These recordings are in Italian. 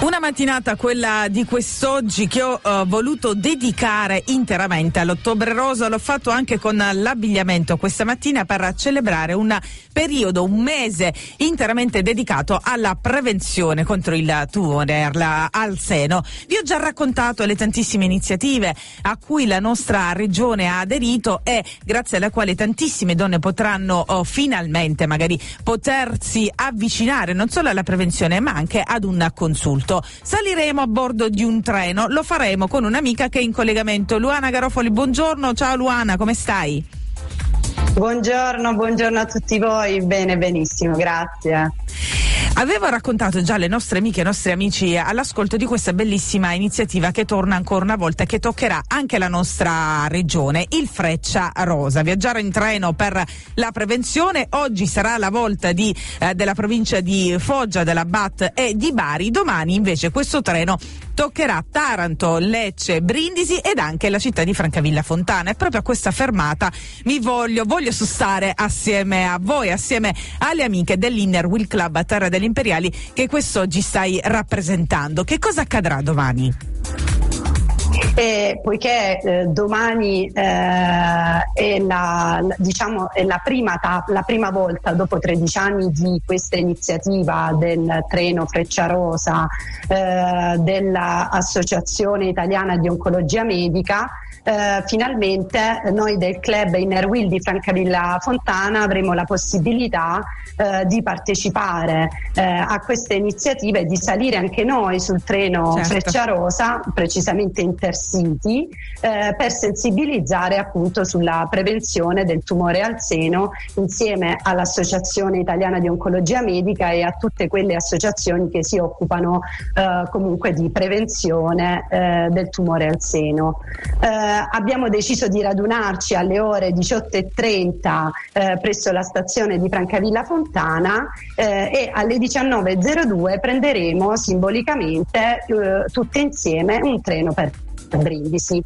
Una mattinata, quella di quest'oggi, che ho uh, voluto dedicare interamente all'ottobre rosa. L'ho fatto anche con l'abbigliamento questa mattina per celebrare un periodo, un mese interamente dedicato alla prevenzione contro il tumore al seno. Vi ho già raccontato le tantissime iniziative a cui la nostra regione ha aderito e grazie alle quali tantissime donne potranno uh, finalmente magari potersi avvicinare non solo alla prevenzione ma anche ad un consulto tutto. Saliremo a bordo di un treno, lo faremo con un'amica che è in collegamento. Luana Garofoli, buongiorno. Ciao Luana, come stai? Buongiorno, buongiorno a tutti voi. Bene, benissimo, grazie. Avevo raccontato già alle nostre amiche e ai nostri amici all'ascolto di questa bellissima iniziativa che torna ancora una volta e che toccherà anche la nostra regione, il Freccia Rosa. Viaggiare in treno per la prevenzione. Oggi sarà la volta di, eh, della provincia di Foggia, della BAT e di Bari. Domani invece questo treno toccherà Taranto, Lecce, Brindisi ed anche la città di Francavilla Fontana. E proprio a questa fermata mi voglio, voglio sostare assieme a voi, assieme alle amiche dell'Inner Will Club a Terra degli Imperiali che quest'oggi stai rappresentando. Che cosa accadrà domani? E poiché eh, domani eh, è, la, diciamo, è la, prima ta- la, prima volta dopo 13 anni di questa iniziativa del treno Frecciarosa eh, dell'Associazione Italiana di Oncologia Medica, eh, finalmente noi del club Inner Will di Francavilla Fontana avremo la possibilità eh, di partecipare eh, a queste iniziative e di salire anche noi sul treno certo. Frecciarosa, precisamente Intercity, eh, per sensibilizzare appunto sulla prevenzione del tumore al seno insieme all'Associazione Italiana di Oncologia Medica e a tutte quelle associazioni che si occupano eh, comunque di prevenzione eh, del tumore al seno abbiamo deciso di radunarci alle ore 18.30 eh, presso la stazione di Francavilla Fontana eh, e alle 19.02 prenderemo simbolicamente eh, tutte insieme un treno per Brindisi.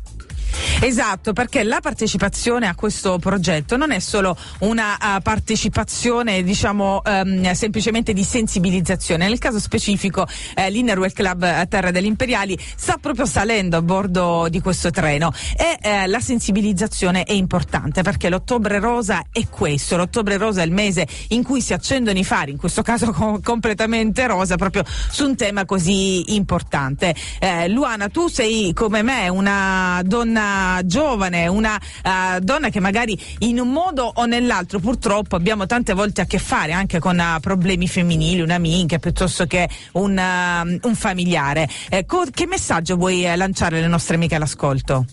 Esatto, perché la partecipazione a questo progetto non è solo una uh, partecipazione, diciamo, um, semplicemente di sensibilizzazione. Nel caso specifico, eh, l'Innerwell Club a Terra degli Imperiali sta proprio salendo a bordo di questo treno e eh, la sensibilizzazione è importante perché l'ottobre rosa è questo. L'ottobre rosa è il mese in cui si accendono i fari, in questo caso com- completamente rosa, proprio su un tema così importante. Eh, Luana, tu sei come me una donna giovane, una uh, donna che magari in un modo o nell'altro purtroppo abbiamo tante volte a che fare anche con uh, problemi femminili, un'amica piuttosto che un, uh, un familiare. Eh, co- che messaggio vuoi eh, lanciare alle nostre amiche all'ascolto?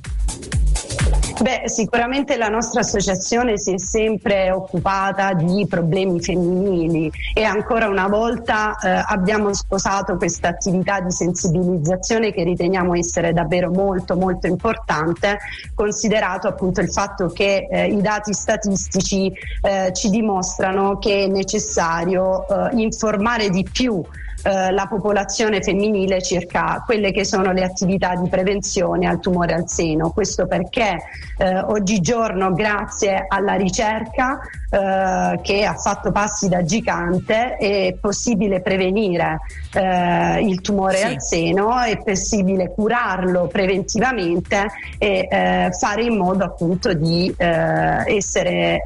Beh, sicuramente la nostra associazione si è sempre occupata di problemi femminili e ancora una volta eh, abbiamo sposato questa attività di sensibilizzazione che riteniamo essere davvero molto molto importante, considerato appunto il fatto che eh, i dati statistici eh, ci dimostrano che è necessario eh, informare di più eh, la popolazione femminile circa quelle che sono le attività di prevenzione al tumore al seno. Questo perché eh, oggigiorno, grazie alla ricerca eh, che ha fatto passi da gigante, è possibile prevenire eh, il tumore sì. al seno, è possibile curarlo preventivamente e eh, fare in modo appunto di essere,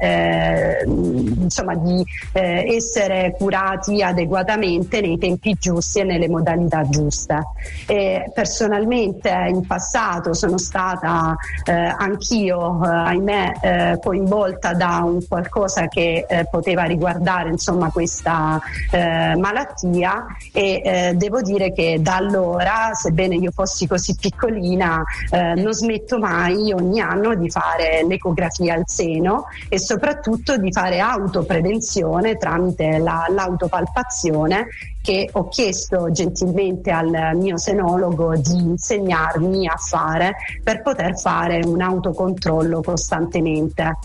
insomma, di essere curati adeguatamente nei tempi tempi giusti e nelle modalità giuste. E personalmente in passato sono stata eh, anch'io, eh, ahimè, eh, coinvolta da un qualcosa che eh, poteva riguardare insomma, questa eh, malattia e eh, devo dire che da allora, sebbene io fossi così piccolina, non smetto mai ogni anno di fare l'ecografia al seno e soprattutto di fare autoprevenzione tramite la, l'autopalpazione che ho chiesto gentilmente al mio senologo di insegnarmi a fare per poter fare un autocontrollo costantemente.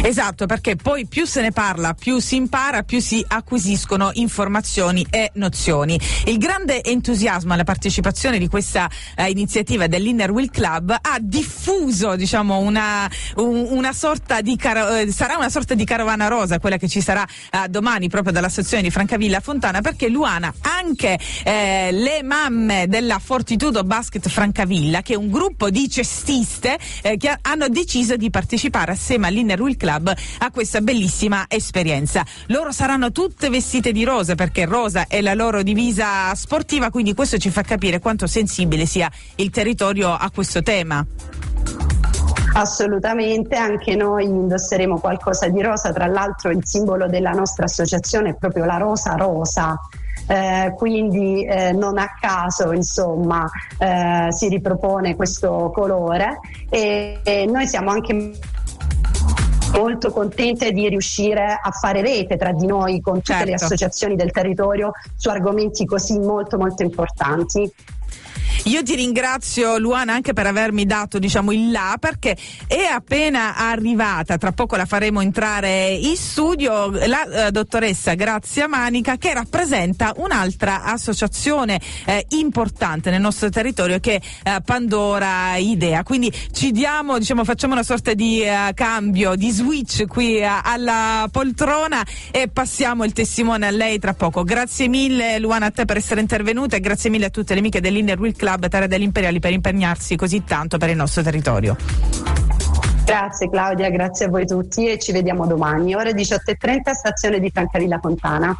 Esatto, perché poi più se ne parla, più si impara, più si acquisiscono informazioni e nozioni. Il grande entusiasmo alla partecipazione di questa eh, iniziativa dell'Inner Will Club ha diffuso, diciamo, una, un, una sorta di caro, eh, sarà una sorta di carovana rosa, quella che ci sarà eh, domani proprio dalla sezione di Francavilla Fontana, perché Luana, anche eh, le mamme della Fortitudo Basket Francavilla, che è un gruppo di cestiste eh, che hanno deciso di partecipare assieme all'Inner Will Club a questa bellissima esperienza. Loro saranno tutte vestite di rosa perché rosa è la loro divisa sportiva, quindi questo ci fa capire quanto sensibile sia il territorio a questo tema. Assolutamente, anche noi indosseremo qualcosa di rosa, tra l'altro il simbolo della nostra associazione è proprio la rosa rosa. Eh, quindi eh, non a caso insomma eh, si ripropone questo colore e, e noi siamo anche molto contente di riuscire a fare rete tra di noi con tutte certo. le associazioni del territorio su argomenti così molto molto importanti. Io ti ringrazio Luana anche per avermi dato diciamo il là perché è appena arrivata, tra poco la faremo entrare in studio, la eh, dottoressa Grazia Manica che rappresenta un'altra associazione eh, importante nel nostro territorio che è eh, Pandora Idea. Quindi ci diamo, diciamo, facciamo una sorta di eh, cambio, di switch qui eh, alla poltrona e passiamo il testimone a lei tra poco. Grazie mille Luana a te per essere intervenuta e grazie mille a tutte le amiche dell'Inner Will Club Terra degli Imperiali per impegnarsi così tanto per il nostro territorio. Grazie Claudia, grazie a voi tutti e ci vediamo domani. Ore 18.30 stazione di Francavilla Fontana.